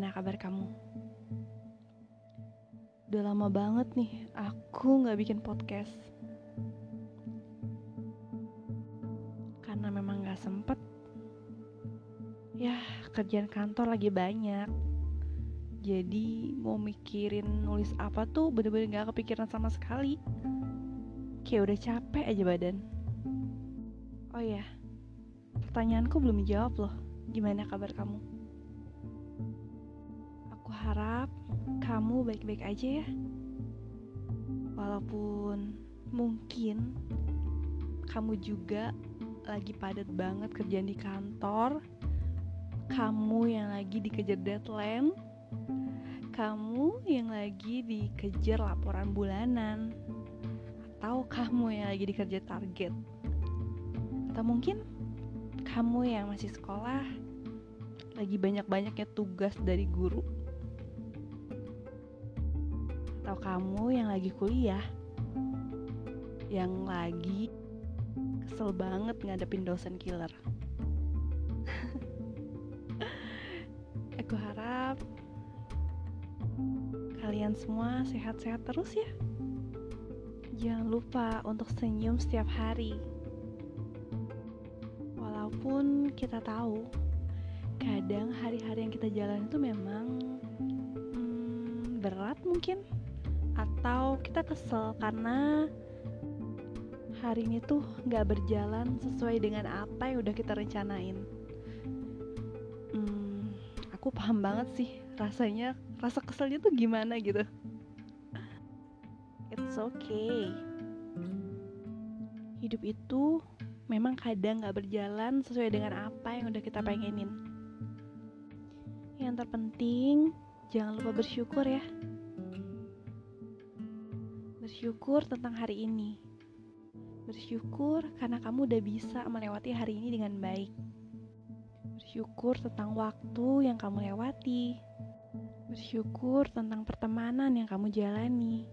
Gimana kabar kamu? Udah lama banget nih aku gak bikin podcast. Karena memang gak sempet. Ya kerjaan kantor lagi banyak. Jadi mau mikirin nulis apa tuh bener-bener gak kepikiran sama sekali. Kayak udah capek aja badan. Oh ya, pertanyaanku belum dijawab loh. Gimana kabar kamu? Harap kamu baik-baik aja ya. Walaupun mungkin kamu juga lagi padat banget kerjaan di kantor, kamu yang lagi dikejar deadline, kamu yang lagi dikejar laporan bulanan, atau kamu yang lagi dikejar target, atau mungkin kamu yang masih sekolah lagi banyak-banyaknya tugas dari guru atau kamu yang lagi kuliah yang lagi kesel banget ngadepin dosen killer? Aku harap kalian semua sehat-sehat terus ya. Jangan lupa untuk senyum setiap hari. Walaupun kita tahu kadang hari-hari yang kita jalan itu memang hmm, berat mungkin atau kita kesel karena hari ini tuh nggak berjalan sesuai dengan apa yang udah kita rencanain. Hmm, aku paham banget sih rasanya rasa keselnya tuh gimana gitu. It's okay. Hidup itu memang kadang nggak berjalan sesuai dengan apa yang udah kita pengenin. Yang terpenting jangan lupa bersyukur ya bersyukur tentang hari ini. Bersyukur karena kamu udah bisa melewati hari ini dengan baik. Bersyukur tentang waktu yang kamu lewati. Bersyukur tentang pertemanan yang kamu jalani.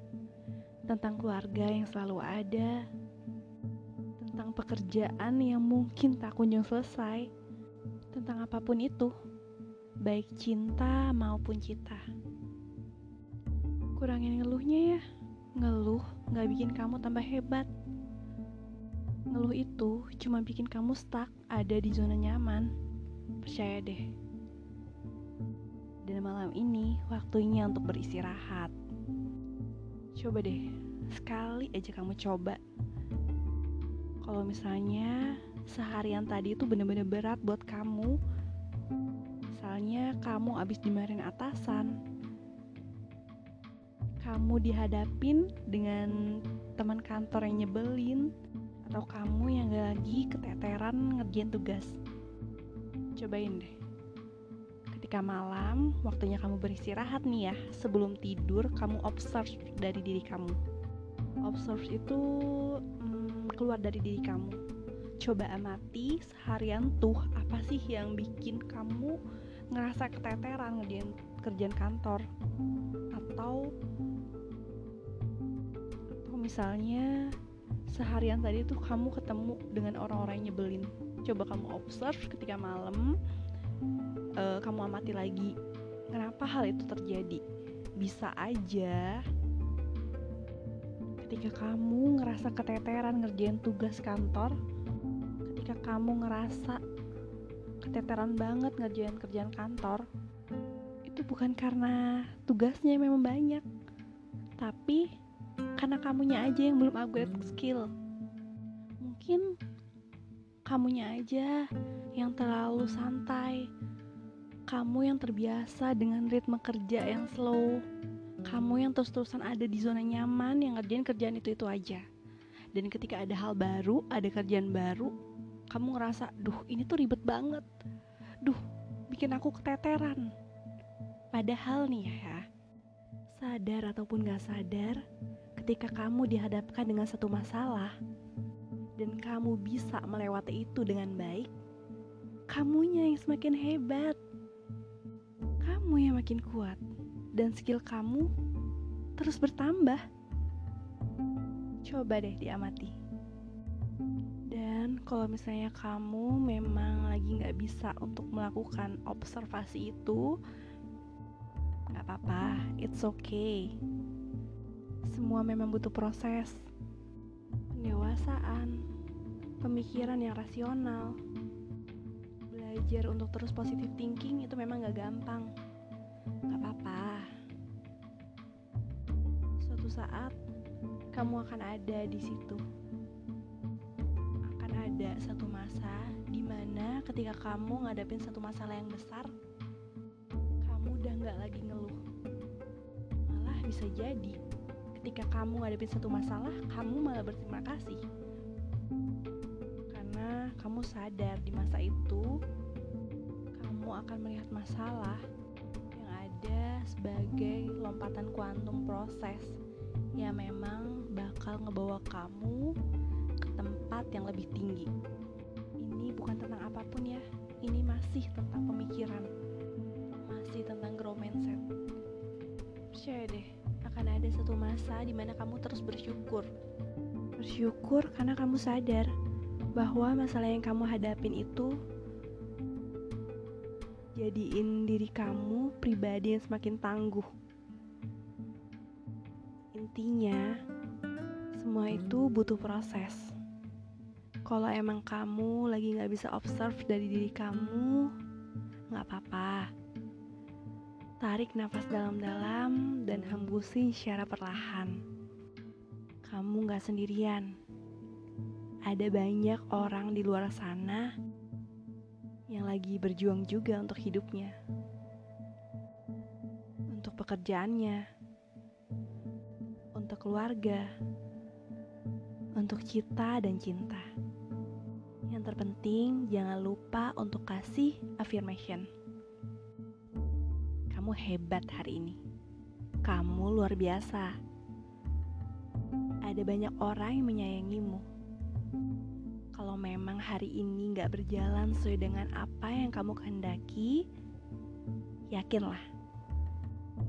Tentang keluarga yang selalu ada. Tentang pekerjaan yang mungkin tak kunjung selesai. Tentang apa pun itu, baik cinta maupun cita. Kurangin ngeluhnya ya. Ngeluh gak bikin kamu tambah hebat. Ngeluh itu cuma bikin kamu stuck ada di zona nyaman. Percaya deh. Dan malam ini waktunya untuk beristirahat. Coba deh, sekali aja kamu coba. Kalau misalnya seharian tadi itu bener-bener berat buat kamu, misalnya kamu abis dimarahin atasan, kamu dihadapin dengan teman kantor yang nyebelin atau kamu yang gak lagi keteteran ngerjain tugas? Cobain deh. Ketika malam waktunya kamu beristirahat nih ya sebelum tidur kamu observe dari diri kamu. Observe itu hmm, keluar dari diri kamu. Coba amati seharian tuh apa sih yang bikin kamu ngerasa keteteran ngerjain kerjaan kantor? Atau misalnya seharian tadi tuh kamu ketemu dengan orang-orang yang nyebelin. Coba kamu observe ketika malam uh, kamu amati lagi kenapa hal itu terjadi? Bisa aja ketika kamu ngerasa keteteran ngerjain tugas kantor ketika kamu ngerasa keteteran banget ngerjain kerjaan kantor itu bukan karena tugasnya memang banyak tapi karena kamunya aja yang belum upgrade skill. Mungkin kamunya aja yang terlalu santai. Kamu yang terbiasa dengan ritme kerja yang slow. Kamu yang terus-terusan ada di zona nyaman yang ngerjain kerjaan itu-itu aja. Dan ketika ada hal baru ada kerjaan baru kamu ngerasa duh ini tuh ribet banget. Duh bikin aku keteteran. Padahal nih ya sadar ataupun gak sadar ketika kamu dihadapkan dengan satu masalah dan kamu bisa melewati itu dengan baik, kamunya yang semakin hebat. Kamu yang makin kuat dan skill kamu terus bertambah. Coba deh diamati. Dan kalau misalnya kamu memang lagi nggak bisa untuk melakukan observasi itu, Gak apa-apa, it's okay. Semua memang butuh proses. Pendewasaan, pemikiran yang rasional. Belajar untuk terus positive thinking itu memang gak gampang. Gak apa-apa. Suatu saat, kamu akan ada di situ. Akan ada satu masa di mana ketika kamu ngadapin satu masalah yang besar, kamu udah nggak lagi ngeluh. Malah bisa jadi ketika kamu ngadepin satu masalah, kamu malah berterima kasih. Karena kamu sadar di masa itu, kamu akan melihat masalah yang ada sebagai lompatan kuantum proses yang memang bakal ngebawa kamu ke tempat yang lebih tinggi. Ini bukan tentang apa pun ya, ini masih tentang pemikiran, masih tentang grow mindset. Percaya deh, akan ada satu masa di mana kamu terus bersyukur. Bersyukur karena kamu sadar bahwa masalah yang kamu hadapin itu jadiin diri kamu pribadi yang semakin tangguh. Intinya, semua itu butuh proses. Kalau emang kamu lagi gak bisa observe dari diri kamu, gak apa-apa Tarik nafas dalam-dalam dan hembusin secara perlahan. Kamu gak sendirian. Ada banyak orang di luar sana yang lagi berjuang juga untuk hidupnya. Untuk pekerjaannya. Untuk keluarga. Untuk cita dan cinta. Yang terpenting jangan lupa untuk kasih affirmation kamu hebat hari ini. Kamu luar biasa. Ada banyak orang yang menyayangimu. Kalau memang hari ini gak berjalan sesuai dengan apa yang kamu kehendaki, yakinlah,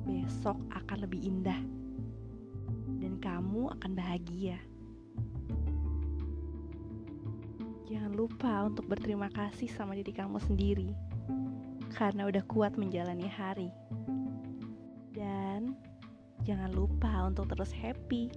besok akan lebih indah. Dan kamu akan bahagia. Jangan lupa untuk berterima kasih sama diri kamu sendiri karena udah kuat menjalani hari. Dan jangan lupa untuk terus happy.